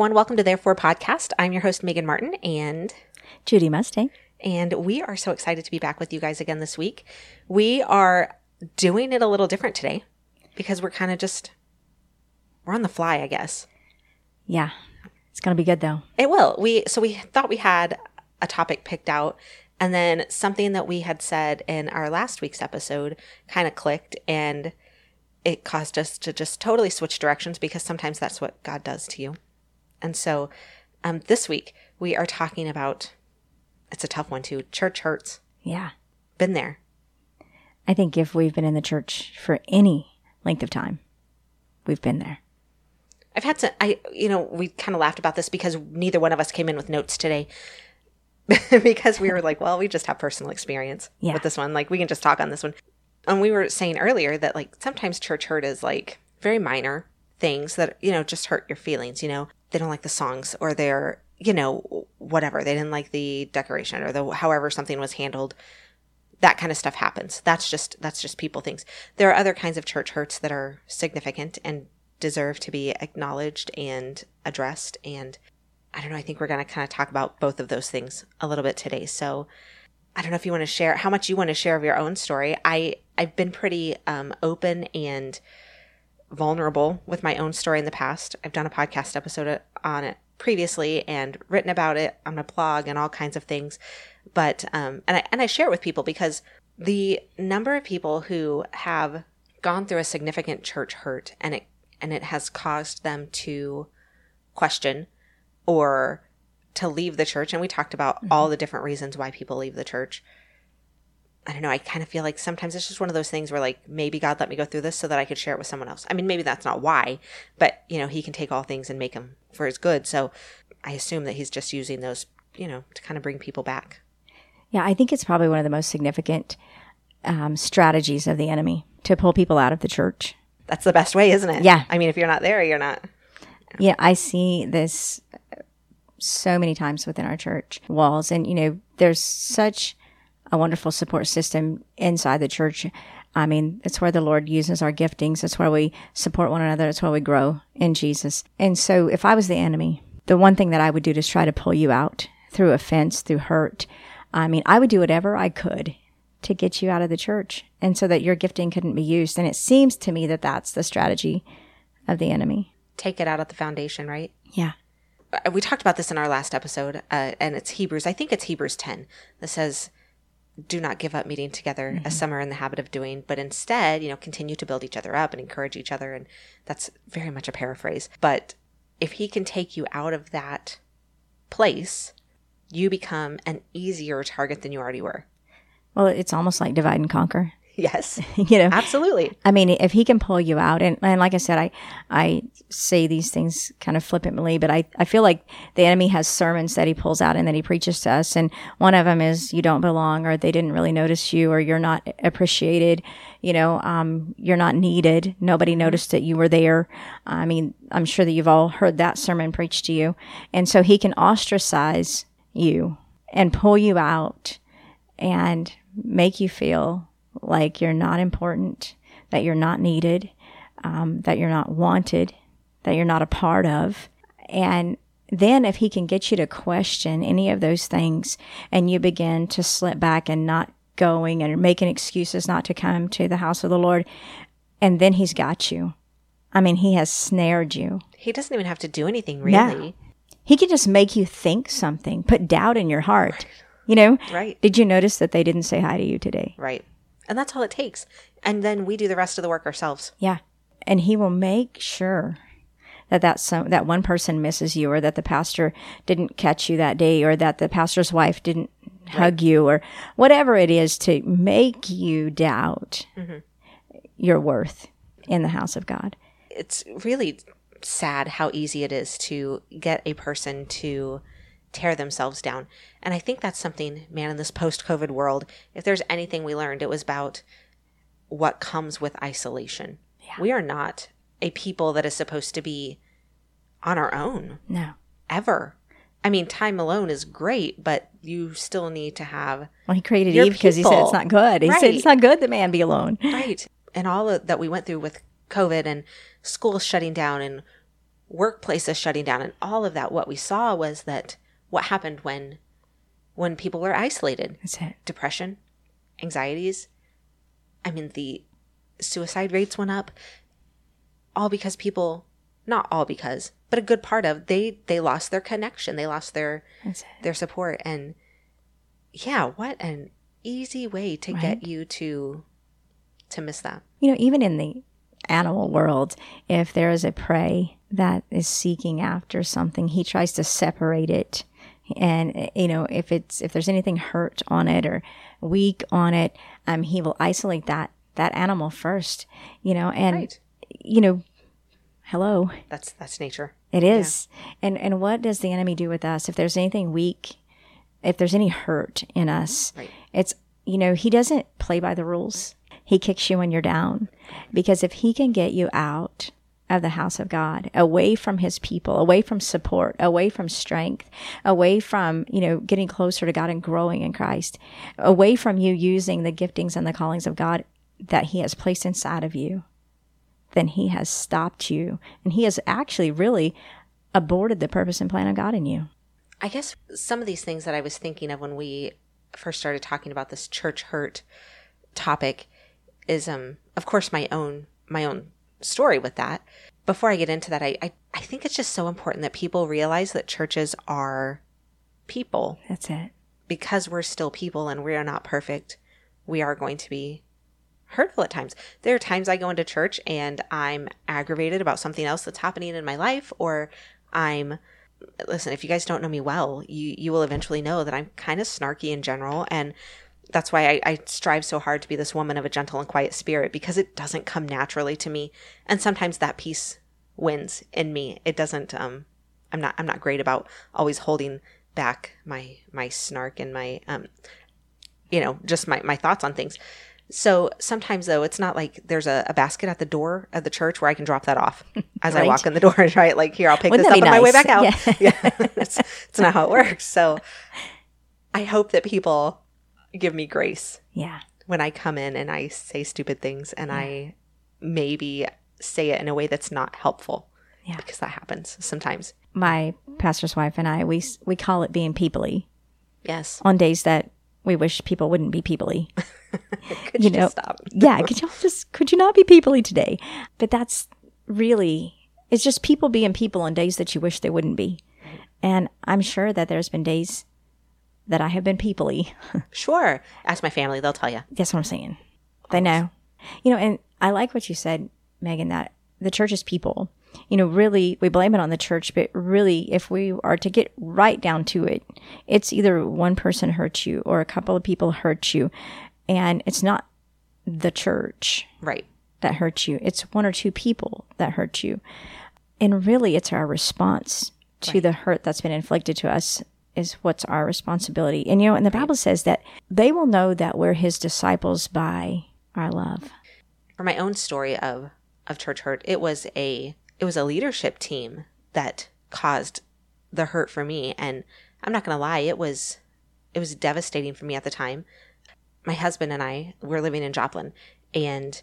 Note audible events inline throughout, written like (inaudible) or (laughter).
everyone. Welcome to Therefore Podcast. I'm your host, Megan Martin, and Judy Mustang. and we are so excited to be back with you guys again this week. We are doing it a little different today because we're kind of just we're on the fly, I guess. Yeah, it's going to be good though. It will. We so we thought we had a topic picked out, and then something that we had said in our last week's episode kind of clicked, and it caused us to just totally switch directions because sometimes that's what God does to you. And so, um, this week we are talking about. It's a tough one too. Church hurts. Yeah. Been there. I think if we've been in the church for any length of time, we've been there. I've had to, I, you know, we kind of laughed about this because neither one of us came in with notes today. (laughs) because we were like, well, we just have personal experience Yeah. with this one. Like, we can just talk on this one. And we were saying earlier that, like, sometimes church hurt is like very minor things that, you know, just hurt your feelings. You know, they don't like the songs or they're, you know, whatever. They didn't like the decoration or the however something was handled. That kind of stuff happens. That's just that's just people things. There are other kinds of church hurts that are significant and deserve to be acknowledged and addressed and I don't know, I think we're going to kind of talk about both of those things a little bit today. So I don't know if you want to share how much you want to share of your own story. I I've been pretty um, open and vulnerable with my own story in the past. I've done a podcast episode on it previously and written about it on a blog and all kinds of things. But um, and I and I share it with people because the number of people who have gone through a significant church hurt and it and it has caused them to question or to leave the church and we talked about all the different reasons why people leave the church i don't know i kind of feel like sometimes it's just one of those things where like maybe god let me go through this so that i could share it with someone else i mean maybe that's not why but you know he can take all things and make them for his good so i assume that he's just using those you know to kind of bring people back Yeah, I think it's probably one of the most significant um, strategies of the enemy to pull people out of the church. that's the best way isn't it Yeah. i mean if you're not there you're not Yeah, I see this so many times within our church walls. And, you know, there's such a wonderful support system inside the church. I mean, it's where the Lord uses our giftings. It's where we support one another. It's where we grow in Jesus. And so if I was the enemy, the one thing that I would do is try to pull you out through offense, through hurt. I mean, I would do whatever I could to get you out of the church and so that your gifting couldn't be used. And it seems to me that that's the strategy of the enemy. take it out at the foundation right Yeah. uh, we talked about this in our last episode, uh, and it's Hebrews. I think it's Hebrews 10 that says, Do not give up meeting together as some are in the habit of doing, but instead, you know, continue to build each other up and encourage each other. And that's very much a paraphrase. But if he can take you out of that place, you become an easier target than you already were. Well, it's almost like divide and conquer. Yes, (laughs) you know, absolutely. I mean, if he can pull you out, and, and like I said, I I say these things kind of flippantly, but I, I feel like the enemy has sermons that he pulls out and that he preaches to us, and one of them is you don't belong, or they didn't really notice you, or you're not appreciated, you know, um, you're not needed, nobody noticed that you were there. I mean, I'm sure that you've all heard that sermon preached to you, and so he can ostracize you and pull you out and make you feel like you're not important, that you're not needed, um, that you're not wanted, that you're not a part of. And then if he can get you to question any of those things and you begin to slip back and not going and making excuses not to come to the house of the Lord, and then he's got you. I mean, he has snared you. He doesn't even have to do anything, No. really. He can just make you think something, put doubt in your heart. You know? Right. Did you notice that they didn't say hi to you today? Right. And that's all it takes. And then we do the rest of the work ourselves. Yeah. And he will make sure that that some that one person misses you or that the pastor didn't catch you that day or that the pastor's wife didn't hug you or whatever it is to make you doubt mm-hmm. your worth in the house of God. it's really sad how easy it is to get a person to tear themselves down. And I think that's something, man, in this post COVID world, if there's anything we learned, it was about what comes with isolation. We are not a people that is supposed to be on our own No. ever. I mean, time alone is great, but you still need to have Well, he created Eve because he said it's not good. He said it's not good that man be alone. right and all of, that we went through with covid and schools shutting down and workplaces shutting down and all of that what we saw was that what happened when when people were isolated That's it. depression anxieties i mean the suicide rates went up all because people not all because but a good part of they they lost their connection they lost their their support and yeah what an easy way to get you to to miss that You know, even in the animal world, if there is a prey that is seeking after something, he tries to separate it. And you know, if it's if there's anything hurt on it or weak on it, um, he will isolate that that animal first. You know, and Right. you know, hello, that's that's nature it is. And and what does the enemy do with us? If there's anything weak, if there's any hurt in us, Right. it's you know, he doesn't play by the rules. He kicks you when you're down. Because if he can get you out of the house of God, away from his people, away from support, away from strength, away from, you know, getting closer to God and growing in Christ, away from you using the giftings and the callings of God that he has placed inside of you, then he has stopped you and he has actually really aborted the purpose and plan of God in you. I guess some of these things that I was thinking of when we first started talking about this church hurt topic is um of course my own my own story with that. Before I get into that, I, I, I think it's just so important that people realize that churches are people. That's it. Because we're still people and we are not perfect, we are going to be hurtful at times. There are times I go into church and I'm aggravated about something else that's happening in my life, or I'm listen, if you guys don't know me well, you you will eventually know that I'm kind of snarky in general and that's why I, I strive so hard to be this woman of a gentle and quiet spirit because it doesn't come naturally to me. And sometimes that peace wins in me. It doesn't um I'm not I'm not great about always holding back my my snark and my um you know, just my, my thoughts on things. So sometimes though, it's not like there's a, a basket at the door of the church where I can drop that off (laughs) as I walk in the door, (laughs) right? Like here, I'll pick Wouldn't this up that on my way back out. (laughs) Yeah. Yeah. it's, it's not how it works. So I hope that people give me grace Yeah. when I come in and I say stupid things and I maybe say it in a way that's not helpful. Yeah. Because that happens sometimes. My pastor's wife and I, we, we call it being peoply Yes. on days that we wish people wouldn't be peoply. (laughs) (laughs) Could You you, know, stop? yeah, could y'all just could you not be peoply today? But that's really it's just people being people on days that you wish they wouldn't be. And I'm sure that there's been days that I have been peoply. (laughs) Sure. Ask my family, they'll tell you. That's what I'm saying. They know. You know, and I like what you said, Megan, that the church is people. You know, really, we blame it on the church, but really, if we are to get right down to it, it's either one person hurt you or a couple of people hurt you. And it's not the church Right. that hurt you, it's one or two people that hurt you. And really, it's our response to the hurt that's been inflicted to us is what's our responsibility. And you know, and the Bible says that they will know that we're his disciples by our love. for my own story of of church hurt it was a it was a leadership team that caused the hurt for me and i'm not going to lie it was it was devastating for me at the time my husband and i were living in joplin and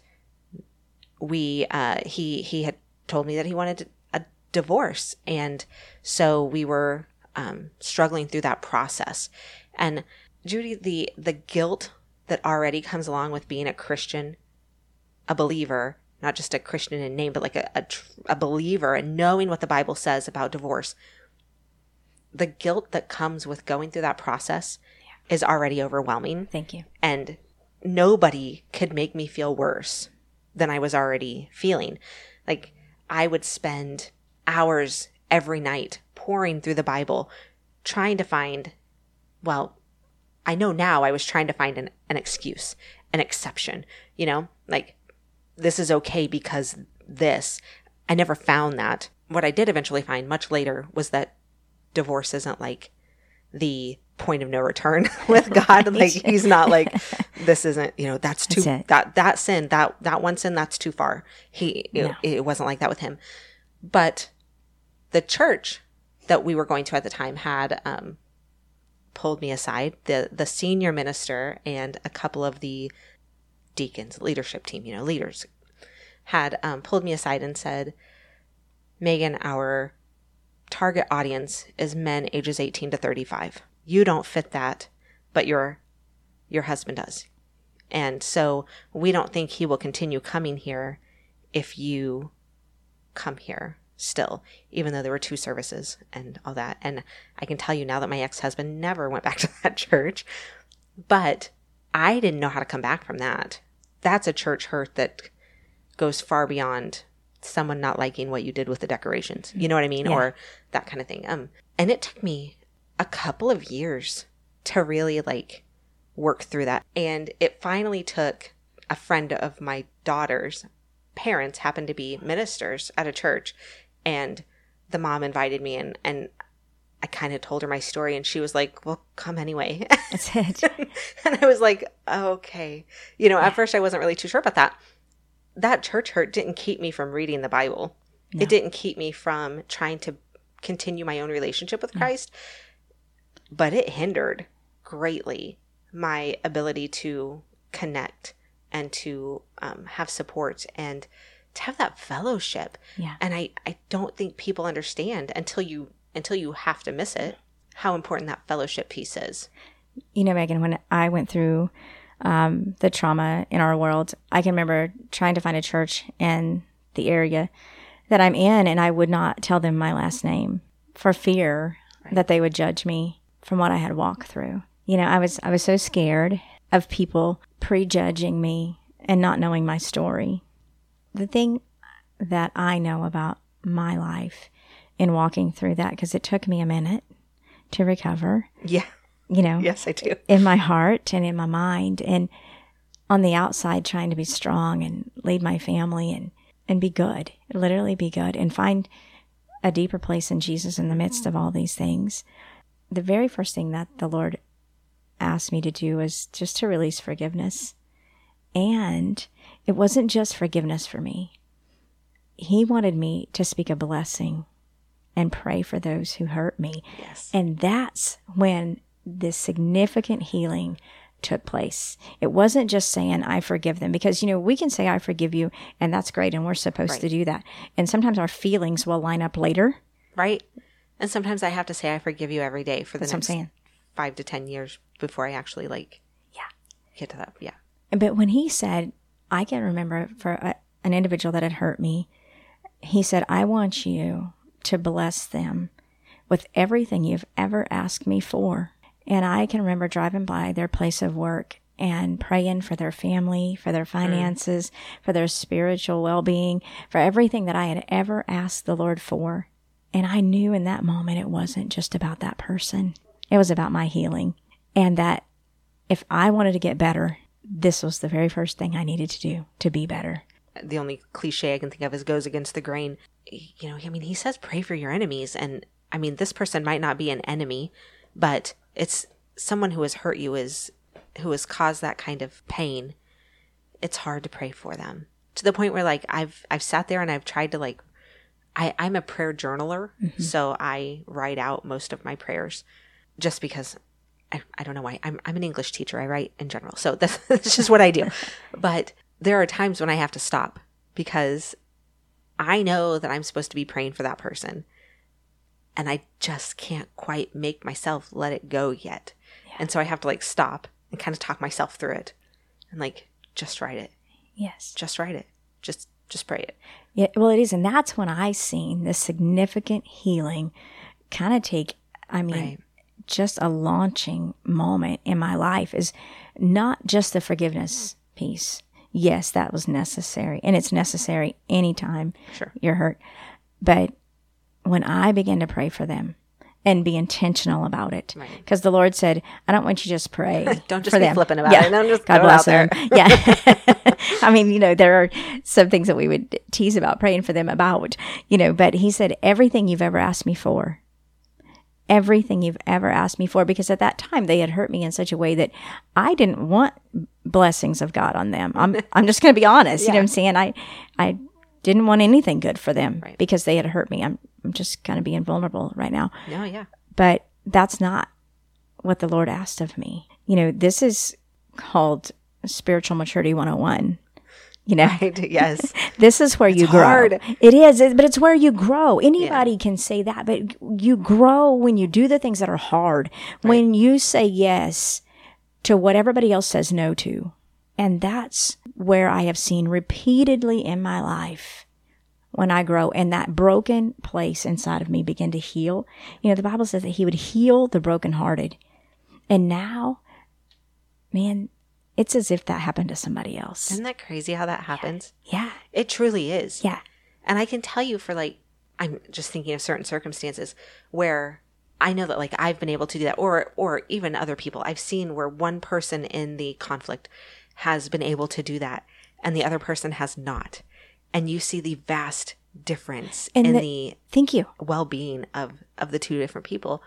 we uh he he had told me that he wanted a divorce and so we were um struggling through that process and judy the the guilt that already comes along with being a christian a believer, not just a Christian in name, but like a, a, a believer and knowing what the Bible says about divorce, the guilt that comes with going through that process is already overwhelming. Thank you. And nobody could make me feel worse than I was already feeling. Like I would spend hours every night pouring through the Bible, trying to find, well, I know now I was trying to find an, an excuse, an exception, you know, like this is okay because this. I never found that. What I did eventually find much later was that divorce isn't like the point of no return (laughs) with (laughs) God. Like he's not like (laughs) this isn't, you know, that's too That's that that sin, that that one sin that's too far. He it, No. it wasn't like that with him. But the church that we were going to at the time had um pulled me aside. The the senior minister and a couple of the deacons, leadership team, you know, leaders, had um, pulled me aside and said, Megan, our target audience is men ages 18 to 35. You don't fit that, but your your husband does. And so we don't think he will continue coming here if you come here still, even though there were two services and all that. And I can tell you now that my ex husband never went back (laughs) to that church, but I didn't know how to come back from that. That's a church hurt that goes far beyond someone not liking what you did with the decorations. You know what I mean? Yeah. Or that kind of thing. Um and it took me a couple of years to really like work through that. And it finally took a friend of my daughter's parents happened to be ministers at a church and the mom invited me in and I kind of told her my story and she was like, "Well, come anyway." (laughs) That's it. (laughs) and I was like, "Okay." You know, at first I wasn't really too sure about that. That church hurt didn't keep me from reading the Bible. No. It didn't keep me from trying to continue my own relationship with Christ, but it hindered greatly my ability to connect and to um, have support and to have that fellowship. Yeah. And I, I don't think people understand until you until you have to miss it how important that fellowship piece is. you know, Megan, when I went through um, the trauma in our world, I can remember trying to find a church in the area that I'm in, and I would not tell them my last name for fear that they would judge me from what I had walked through. You know, I was I was so scared of people prejudging me and not knowing my story. The thing that I know about my life in walking through that, because it took me a minute to recover, Yeah. you know, Yes, I do. in my heart and in my mind and on the outside trying to be strong and lead my family and and be good literally be good and find a deeper place in Jesus in the midst of all these things the very first thing that the lord asked me to do was just to release forgiveness and it wasn't just forgiveness for me he wanted me to speak a blessing and pray for those who hurt me Yes. and that's when this significant healing took place. It wasn't just saying, I forgive them, because, you know, we can say, I forgive you, and that's great, and we're supposed Right. to do that. And sometimes our feelings will line up later. Right? And sometimes I have to say I forgive you every day for the That's next five to ten years before I actually like Yeah. get to that. Yeah. But when he said, I can remember for a, an individual that had hurt me, he said, I want you to bless them with everything you've ever asked me for. And I can remember driving by their place of work and praying for their family, for their finances, for their spiritual well being, for everything that I had ever asked the Lord for. And I knew in that moment it wasn't just about that person, it was about my healing. And that if I wanted to get better, this was the very first thing I needed to do to be better. The only cliche I can think of is goes against the grain. You know, I mean, he says pray for your enemies. And I mean, this person might not be an enemy, but it's someone who has hurt you, is who has caused that kind of pain. It's hard to pray for them to the point where like I've I've sat there and I've tried to like I, I'm a prayer journaler, mm-hmm. so I write out most of my prayers just because I, I don't know why. I'm, I'm an English teacher. I write in general. So (laughs) that's, that's just what I do. (laughs) but there are times when I have to stop because I know that I'm supposed to be praying for that person. And I just can't quite make myself let it go yet. And so I have to like stop and kind of talk myself through it and like just write it. Yes. Just write it. Just just pray it. Yeah, well, it is. And that's when I seen the significant healing kind of take, I mean, Right. Just a launching moment in my life is not just the forgiveness piece. Yes, that was necessary. And it's necessary anytime Sure. you're hurt. But when I began to pray for them and be intentional about it, Right. because the Lord said, I don't want you to just pray. (laughs) Don't just for be them. flippant about Yeah. it. Don't just God bless them. Yeah. (laughs) I mean, you know, there are some things that we would tease about praying for them about, you know, but he said, everything you've ever asked me for, everything you've ever asked me for, because at that time they had hurt me in such a way that I didn't want blessings of God on them. I'm, (laughs) I'm just going to be honest. You know what I'm saying? I, I didn't want anything good for them Right. because they had hurt me. I'm, I'm just kind of being vulnerable right now No, yeah. but that's not what the Lord asked of me. You know, this is called spiritual maturity 101. You know, Right? Yes. (laughs) this is where you grow. hard. It is, but it's where you grow. Anybody can say that, but you grow when you do the things that are hard. When you say yes to what everybody else says no to. And that's where I have seen repeatedly in my life when I grow and that broken place inside of me begin to heal. You know, the Bible says that he would heal the brokenhearted. And now, man, it's as if that happened to somebody else. Isn't that crazy how that happens? Yeah. It truly is. Yeah. And I can tell you for like, I'm just thinking of certain circumstances where I know that like I've been able to do that, or or even other people. I've seen where one person in the conflict has been able to do that, and the other person has not, and you see the vast difference And in the- the Thank you. well-being of of the two different people.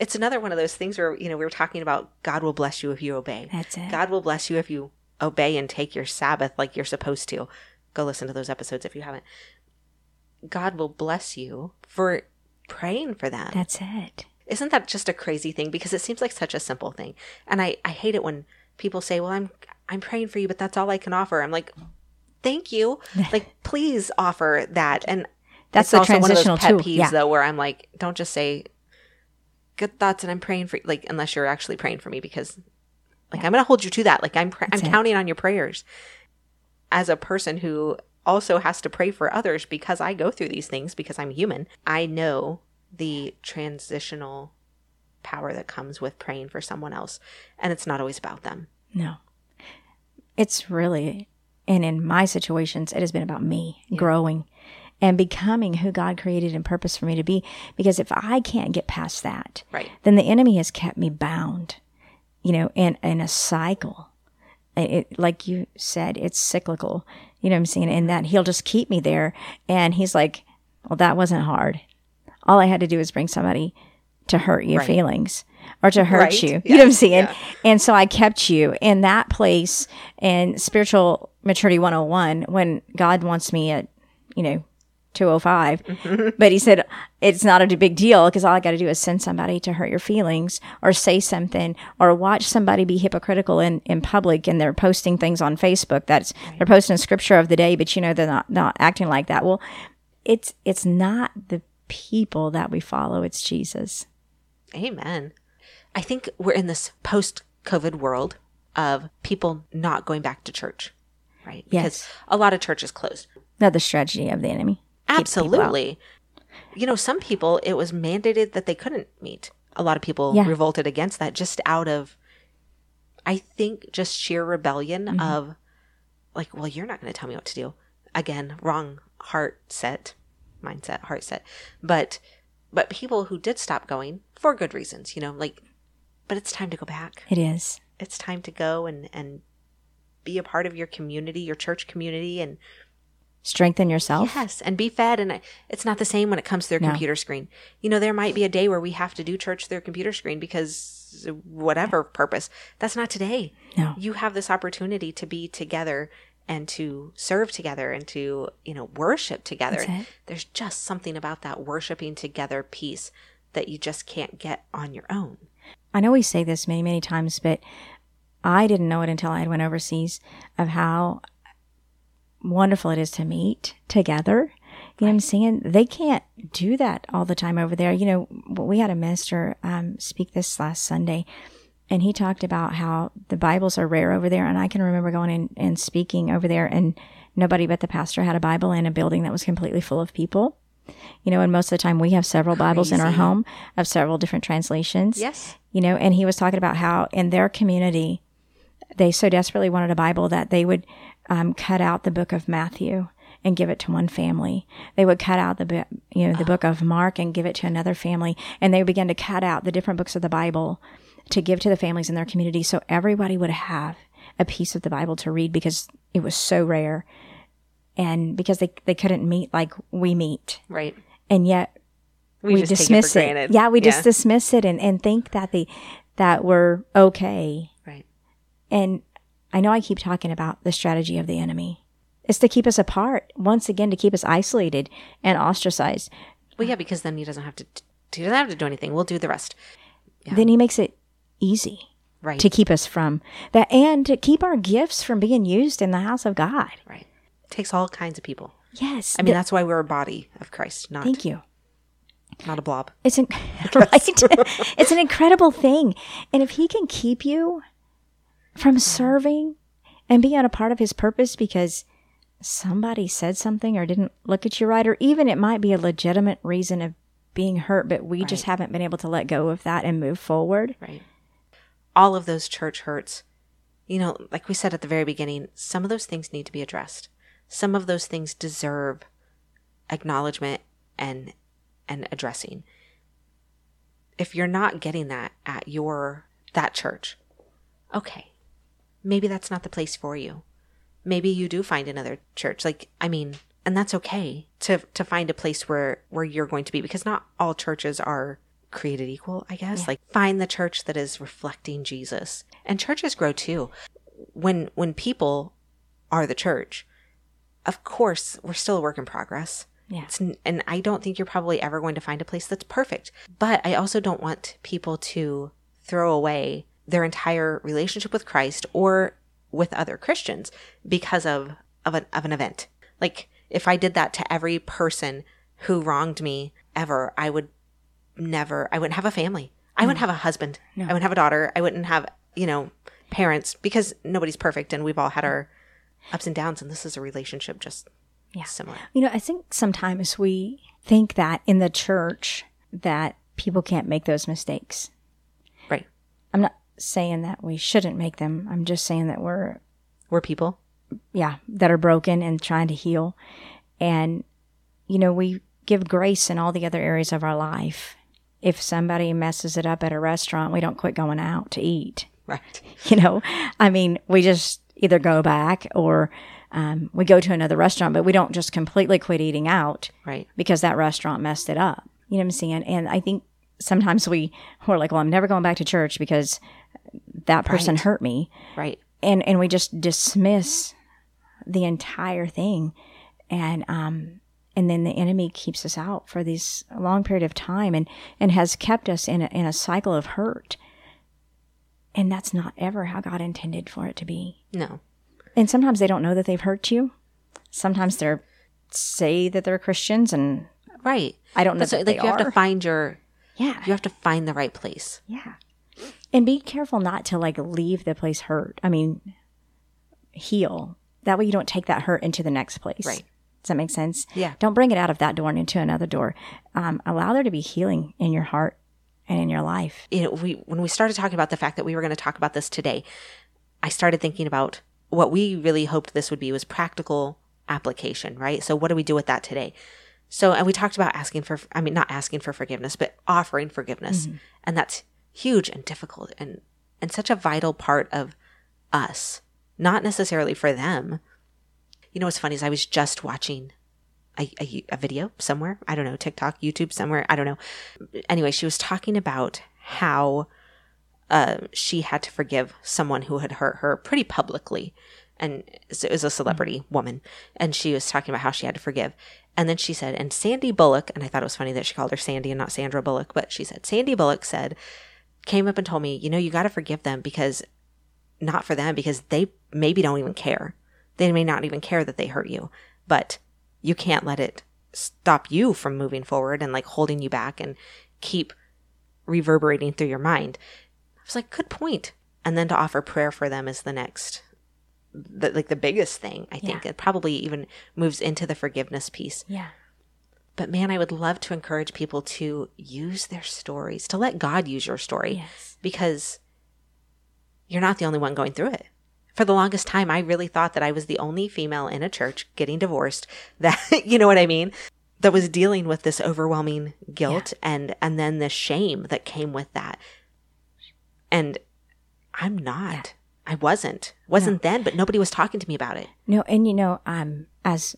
It's another one of those things where you know we were talking about God will bless you if you obey. That's it. God will bless you if you obey and take your Sabbath like you're supposed to. Go listen to those episodes if you haven't. God will bless you for praying for them. That's it. Isn't that just a crazy thing? Because it seems like such a simple thing. And I, I hate it when people say, Well, I'm I'm praying for you, but that's all I can offer. I'm like, Thank you. (laughs) like, please offer that. And That's the also one of those pet peeves Yeah. though, where I'm like, don't just say good thoughts and I'm praying for like unless you're actually praying for me because like I'm gonna hold you to that. Like I'm pr- I'm it. counting on your prayers as a person who also has to pray for others because I go through these things because I'm human. I know the transitional power that comes with praying for someone else, and it's not always about them. No. It's really, and in my situations, it has been about me growing and becoming who God created and purpose for me to be. Because if I can't get past that, Right. then the enemy has kept me bound, you know, in, in a cycle. It, like you said, it's cyclical. You know what I'm saying? And that he'll just keep me there. And he's like, well, that wasn't hard. All I had to do was bring somebody to hurt your Right. feelings or to hurt Right. you. (laughs) You know what I'm saying? Yeah. And so I kept you in that place in spiritual maturity 101 when God wants me at, you know, 205. Mm-hmm. But he said, it's not a big deal because all I got to do is send somebody to hurt your feelings or say something or watch somebody be hypocritical in, in public and they're posting things on Facebook that's they're posting scripture of the day, but you know, they're not, not acting like that. Well, it's, it's not the people that we follow. It's Jesus. Amen. I think we're in this post COVID world of people not going back to church, right? Because Yes. a lot of churches closed. Another strategy of the enemy. Keeps people out. Absolutely. You know, some people, it was mandated that they couldn't meet. A lot of people Yeah. revolted against that just out of, I think, just sheer rebellion Mm-hmm. of, like, well, you're not going to tell me what to do. Again, wrong heart set, mindset, heart set. But, but people who did stop going for good reasons, you know, like, but it's time to go back. It is. It's time to go and, and be a part of your community, your church community, and Strengthen yourself. Yes, and be fed. And it's not the same when it comes to their No. computer screen. You know, there might be a day where we have to do church through their computer screen because whatever purpose. That's not today. No. You have this opportunity to be together and to serve together and to, you know, worship together. That's it. There's just something about that worshiping together piece that you just can't get on your own. I know we say this many, many times, but I didn't know it until I went overseas of how wonderful it is to meet together. You know what I'm saying? They can't do that all the time over there. You know, we had a minister um, speak this last Sunday, and he talked about how the Bibles are rare over there. And I can remember going in and speaking over there, and nobody but the pastor had a Bible in a building that was completely full of people. You know, and most of the time we have several Bibles in our home of several different translations Yes. you know and he was talking about how in their community they so desperately wanted a bible that they would um, cut out the book of matthew and give it to one family they would cut out the book you know the book of mark and give it to another family and they would begin to cut out the different books of the bible to give to the families in their community so everybody would have a piece of the bible to read because it was so rare and because they, they couldn't meet like we meet Right. and yet We, we, just dismiss it it. Yeah, we just dismiss it and, and think that the that we're okay. Right. And I know I keep talking about the strategy of the enemy. It's to keep us apart, once again to keep us isolated and ostracized. Well, yeah, because then he doesn't have to. He doesn't have to do anything. We'll do the rest. Yeah. Then he makes it easy. Right. to keep us from that and to keep our gifts from being used in the house of God. Right. takes all kinds of people. Yes. I mean, that's why we're a body of Christ, not thank you. not a blob. It's an, (laughs) (laughs) right. it's an incredible thing. And if he can keep you from serving and being a part of his purpose because somebody said something or didn't look at you right, or even it might be a legitimate reason of being hurt, but we just haven't been able to let go of that and move forward. Right. All of those church hurts, you know, like we said at the very beginning, some of those things need to be addressed. Some of those things deserve acknowledgement and and addressing. If you're not getting that at your that church, okay. Maybe that's not the place for you. Maybe you do find another church. Like, I mean, and that's okay to to find a place where where you're going to be because not all churches are created equal, I guess. Like find the church that is reflecting Jesus. And churches grow too. When when people are the church, of course, we're still a work in progress. Yeah. It's, and I don't think you're probably ever going to find a place that's perfect. But I also don't want people to throw away their entire relationship with Christ or with other Christians because of of an of an event. Like if I did that to every person who wronged me ever, I would never I wouldn't have a family. I wouldn't have a husband. I wouldn't have a daughter. I wouldn't have, you know, parents because nobody's perfect and we've all had our ups and downs and this is a relationship just Yeah. similar. You know, I think sometimes we think that in the church that people can't make those mistakes. Right. I'm not saying that we shouldn't make them. I'm just saying that we're We're people. yeah, that are broken and trying to heal. And, you know, we give grace in all the other areas of our life. If somebody messes it up at a restaurant, we don't quit going out to eat. Right. (laughs) You know, I mean, we just either go back or um, we go to another restaurant, but we don't just completely quit eating out Right. because that restaurant messed it up. You know what I'm saying? And I think sometimes we, we're like, well, I'm never going back to church because that person Right. hurt me Right. and and we just dismiss the entire thing and um and then the enemy keeps us out for this long period of time and and has kept us in a, in a cycle of hurt and that's not ever how god intended for it to be No. and sometimes they don't know that they've hurt you sometimes they're say that they're christians and Right. i don't know So, that like you have to find your yeah you have to find the right place. Yeah. And be careful not to like leave the place hurt. I mean, heal. That way you don't take that hurt into the next place. Right. Does that make sense? Yeah. Don't bring it out of that door and into another door. Um, allow there to be healing in your heart and in your life. you know, we when we started talking about the fact that we were going to talk about this today, I started thinking about what we really hoped this would be was practical application, right? So what do we do with that today? So and we talked about asking for I mean not asking for forgiveness, but offering forgiveness. And that's huge and difficult and and such a vital part of us, not necessarily for them. You know what's funny is I was just watching a, a, a video somewhere. I don't know, TikTok, YouTube, somewhere. I don't know. Anyway, she was talking about how uh, she had to forgive someone who had hurt her pretty publicly. And it was a celebrity woman. And she was talking about how she had to forgive. And then she said, and Sandy Bullock, and I thought it was funny that she called her Sandy and not Sandra Bullock, but she said, Sandy Bullock said, came up and told me, you know, you got to forgive them because not for them, because they maybe don't even care. They may not even care that they hurt you, but you can't let it stop you from moving forward and like holding you back and keep reverberating through your mind. I was like, good point. And then to offer prayer for them is the next, the, like the biggest thing. I think Yeah. it probably even moves into the forgiveness piece. Yeah. But man, I would love to encourage people to use their stories, to let God use your story Yes. because you're not the only one going through it. For the longest time, I really thought that I was the only female in a church getting divorced (laughs) that, you know what I mean? That was dealing with this overwhelming guilt and, and then the shame that came with that. And I'm not. I wasn't. Wasn't then, but nobody was talking to me about it. No, and you know, um, as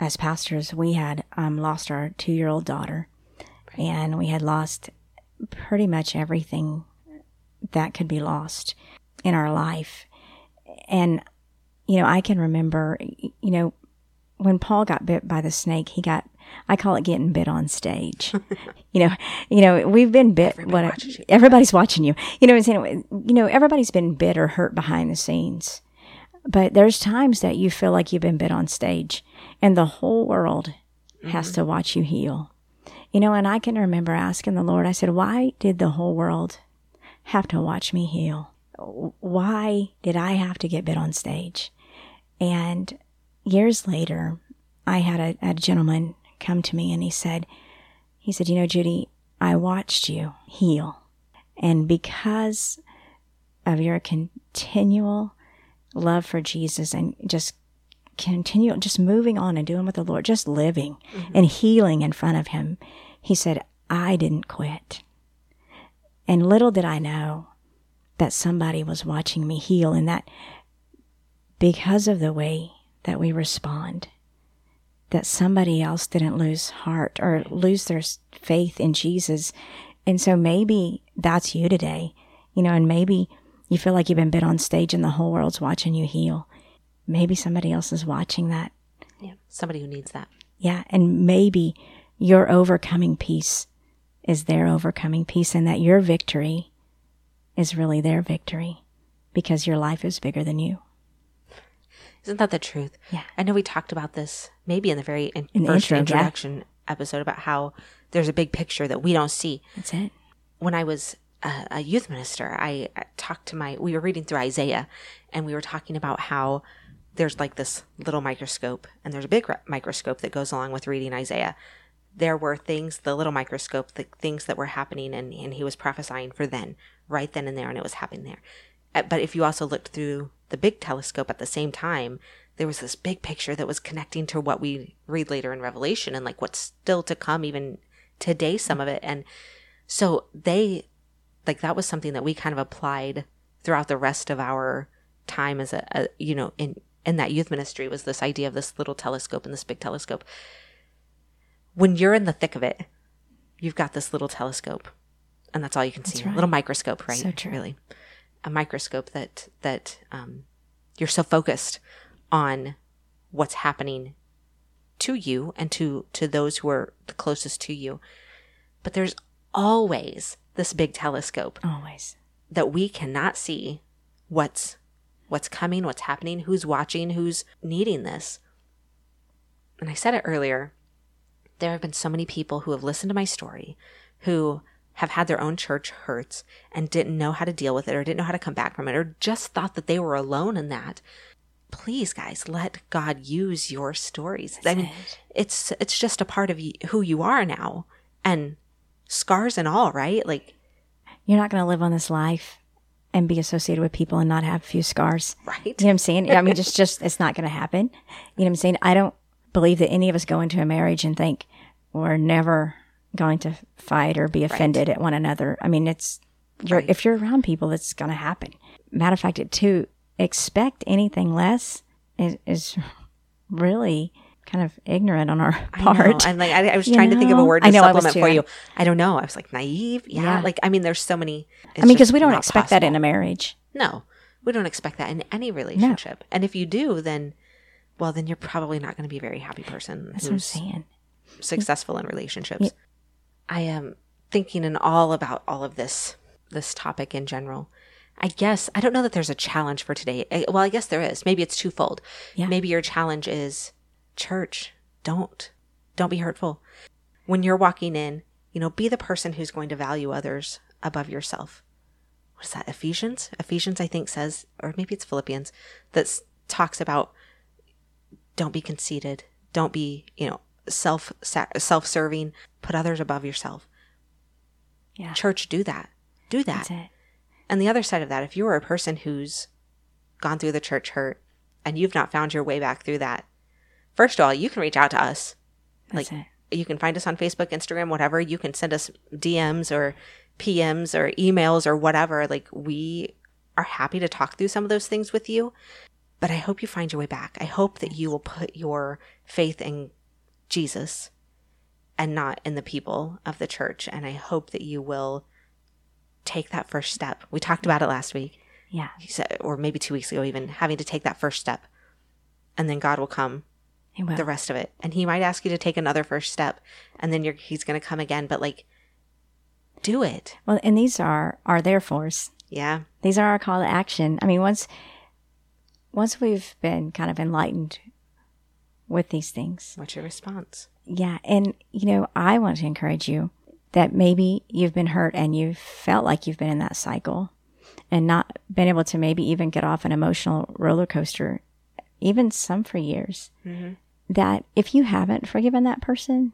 as pastors, we had um, lost our two year old daughter, and we had lost pretty much everything that could be lost in our life. And you know, I can remember, you know, when Paul got bit by the snake, he got I call it getting bit on stage. (laughs) you know, you know, we've been bit. Everybody what watches you. everybody's watching you. You know, what I'm saying, you know, everybody's been bit or hurt behind the scenes, but there's times that you feel like you've been bit on stage, and the whole world has mm-hmm. to watch you heal. You know, and I can remember asking the Lord. I said, "Why did the whole world have to watch me heal? Why did I have to get bit on stage?" And years later, I had a, a gentleman come to me and he said, he said, you know, Judy, I watched you heal. And because of your continual love for Jesus and just continue, just moving on and doing with the Lord, just living mm-hmm. and healing in front of him, he said, I didn't quit. And little did I know that somebody was watching me heal and that because of the way that we respond, that somebody else didn't lose heart or lose their faith in Jesus. And so maybe that's you today, you know, and maybe you feel like you've been bit on stage and the whole world's watching you heal. Maybe somebody else is watching that. Yeah. Somebody who needs that. Yeah. And maybe your overcoming peace is their overcoming peace and that your victory is really their victory because your life is bigger than you. Isn't that the truth? Yeah. I know we talked about this maybe in the very in- In the first intro, yeah. introduction episode about how there's a big picture that we don't see. That's it. when I was a, a youth minister, I, I talked to my, we were reading through Isaiah and we were talking about how there's like this little microscope and there's a big microscope that goes along with reading Isaiah. There were things, the little microscope, the things that were happening and, and he was prophesying for then, right then and there, and it was happening there. Uh, But if you also looked through the big telescope at the same time, there was this big picture that was connecting to what we read later in Revelation and like what's still to come, even today, some of it. And so they, like, that was something that we kind of applied throughout the rest of our time as a, a you know, in, in that youth ministry was this idea of this little telescope and this big telescope. When you're in the thick of it, you've got this little telescope and that's all you can see. A right. little microscope, right? So true. Really. A microscope that, that, um, you're so focused on what's happening to you and to, to those who are the closest to you. But there's always this big telescope Always. that we cannot see what's what's coming, what's happening, who's watching, who's needing this. And I said it earlier, there have been so many people who have listened to my story who have had their own church hurts and didn't know how to deal with it or didn't know how to come back from it or just thought that they were alone in that. Please guys, let God use your stories. I mean, it's it's just a part of you, who you are now and scars and all, right? Like You're not going to live on this life and be associated with people and not have a few scars. right? You know what I'm saying? I mean, just, (laughs) just, it's not going to happen. You know what I'm saying? I don't believe that any of us go into a marriage and think we're never going to fight or be offended at one another. I mean, it's, you're, Right. if you're around people, it's going to happen. Matter of fact, it, to expect anything less is, is really kind of ignorant on our (laughs) I know. part. I'm like, I, I was You trying to think of a word to I know, I supplement for you. I don't know. I was like naive. Yeah. Yeah. Like, I mean, there's so many. I mean, because we don't expect that in a marriage. No, we don't expect that in any relationship. And if you do, then, well, then you're probably not going to be a very happy person That's what I'm saying. successful in relationships. I am thinking in all about all of this, this topic in general. I guess I don't know that there's a challenge for today. I- Well, I guess there is. Maybe it's twofold. Yeah. Maybe your challenge is church. Don't don't be hurtful. When you're walking in, you know, be the person who's going to value others above yourself. What is that? Ephesians? Ephesians I think says or maybe it's Philippians that talks about don't be conceited. Don't be, you know, self self-serving. Put others above yourself. Yeah. Church, do that. Do that. And the other side of that, if you are a person who's gone through the church hurt and you've not found your way back through that, first of all, you can reach out to us. That's like it. you can find us on Facebook, Instagram, whatever. You can send us DMs or PMs or emails or whatever. Like we are happy to talk through some of those things with you. But I hope you find your way back. I hope that you will put your faith in Jesus and not in the people of the church. And I hope that you will take that first step. We talked about it last week, Yeah. Said- or maybe two weeks ago, even having to take that first step. And then God will come. The rest of it. And he might ask you to take another first step and then you're he's going to come again, but like do it. Well, and these are are there for us. Yeah. These are our call to action. I mean, once once we've been kind of enlightened with these things, What's your response? yeah. And you know, I want to encourage you that maybe you've been hurt and you've felt like you've been in that cycle and not been able to maybe even get off an emotional roller coaster, even some for years. Mm-hmm. That if you haven't forgiven that person,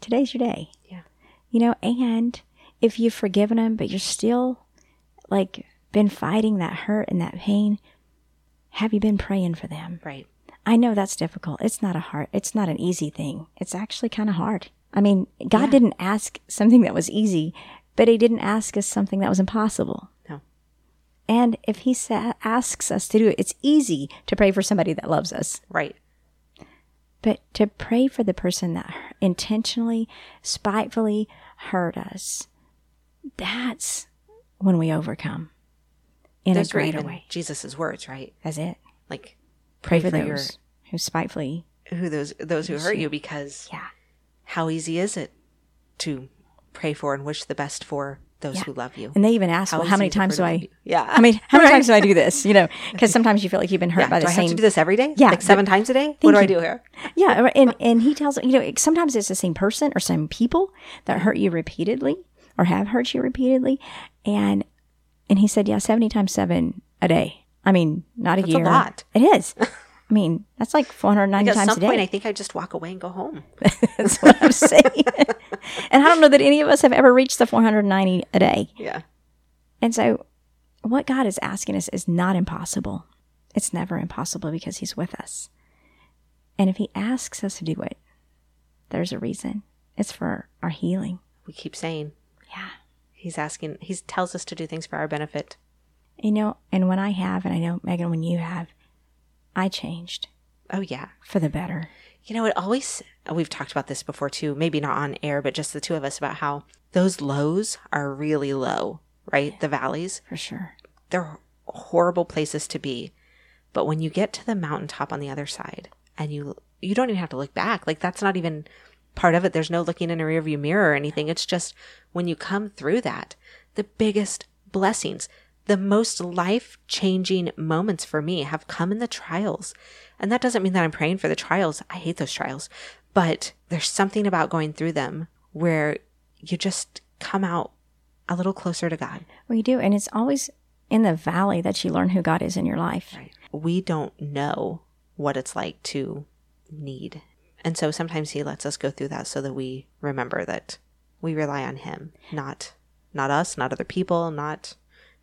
today's your day. Yeah. You know, and if you've forgiven them, but you're still like been fighting that hurt and that pain, have you been praying for them? Right. I know that's difficult. It's not a hard, it's not an easy thing. It's actually kind of hard. I mean, God Yeah. didn't ask something that was easy, but He didn't ask us something that was impossible. No. And if He sa- asks us to do it, it's easy to pray for somebody that loves us. Right. But to pray for the person that intentionally, spitefully hurt us, that's when we overcome in Those a greater way. Jesus' words, right? That's it. Like Pray, Pray for, for your- those who spitefully. who those those who hurt you because Yeah. how easy is it to pray for and wish the best for those Yeah. who love you? And they even ask, How well, how many times do I? Yeah. I mean, how many times do I do this? You know, (laughs) because sometimes you feel like you've been hurt Yeah. by do the I same. have to do this every day? Yeah, Like but- seven times a day? What do I you. do here? Yeah, and and he tells you know sometimes it's the same person or same people that hurt you repeatedly or have hurt you repeatedly, and and he said, yeah, seventy times seven a day. I mean, not a That's a year. lot. It is. (laughs) I mean, that's like four hundred ninety Like at times some a point, day. I think I just walk away and go home. (laughs) that's what I'm saying. (laughs) and I don't know that any of us have ever reached the four hundred ninety a day. Yeah. And so, what God is asking us is not impossible. It's never impossible because He's with us. And if He asks us to do it, there's a reason. It's for our healing. We keep saying Yeah. he's asking. He tells us to do things for our benefit. You know, and when I have, and I know, Megan, when you have, I changed Oh yeah. for the better. You know, it always, we've talked about this before too, maybe not on air, but just the two of us about how those lows are really low, right? The valleys, For sure. they're horrible places to be. But when you get to the mountaintop on the other side and you, you don't even have to look back. Like that's not even part of it. There's no looking in a rearview mirror or anything. It's just when you come through that, the biggest blessings, the most life changing moments for me have come in the trials. And that doesn't mean that I'm praying for the trials. I hate those trials. But there's something about going through them where you just come out a little closer to God. Well, you do. And it's always in the valley that you learn who God is in your life. We don't know what it's like to need. And so sometimes he lets us go through that so that we remember that we rely on him, not not us, not other people, not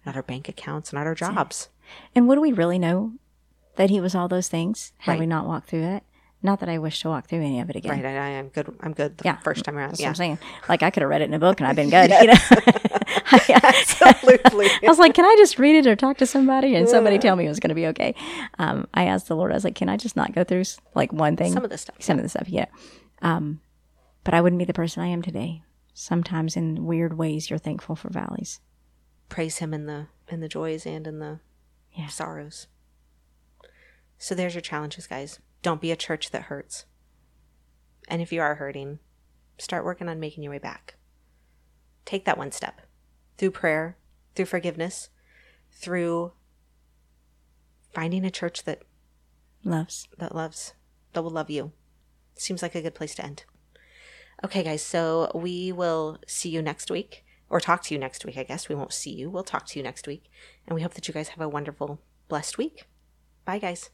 not our bank accounts, not our jobs. And would we really know that He was all those things had Right. we not walked through it? Not that I wish to walk through any of it again. Right. I, I am good. I'm good the Yeah. first time around. That's Yeah. what I'm saying. Like I could have read it in a book and I've been (laughs) good. You know? (laughs) Absolutely. (laughs) I was like, can I just read it or talk to somebody and somebody tell me it was going to be okay? Um, I asked the Lord, I was like, can I just not go through like one thing? Some of the stuff. Some of the stuff, yeah. Um, but I wouldn't be the person I am today. Sometimes in weird ways, you're thankful for valleys. Praise him in the in the joys and in the Yeah. sorrows. So there's your challenges, guys. Don't be a church that hurts. And if you are hurting, start working on making your way back. Take that one step through prayer, through forgiveness, through finding a church that, Loves. that loves, that will love you. Seems like a good place to end. Okay, guys, so we will see you next week, or talk to you next week, I guess. We won't see you. We'll talk to you next week. And we hope that you guys have a wonderful, blessed week. Bye, guys.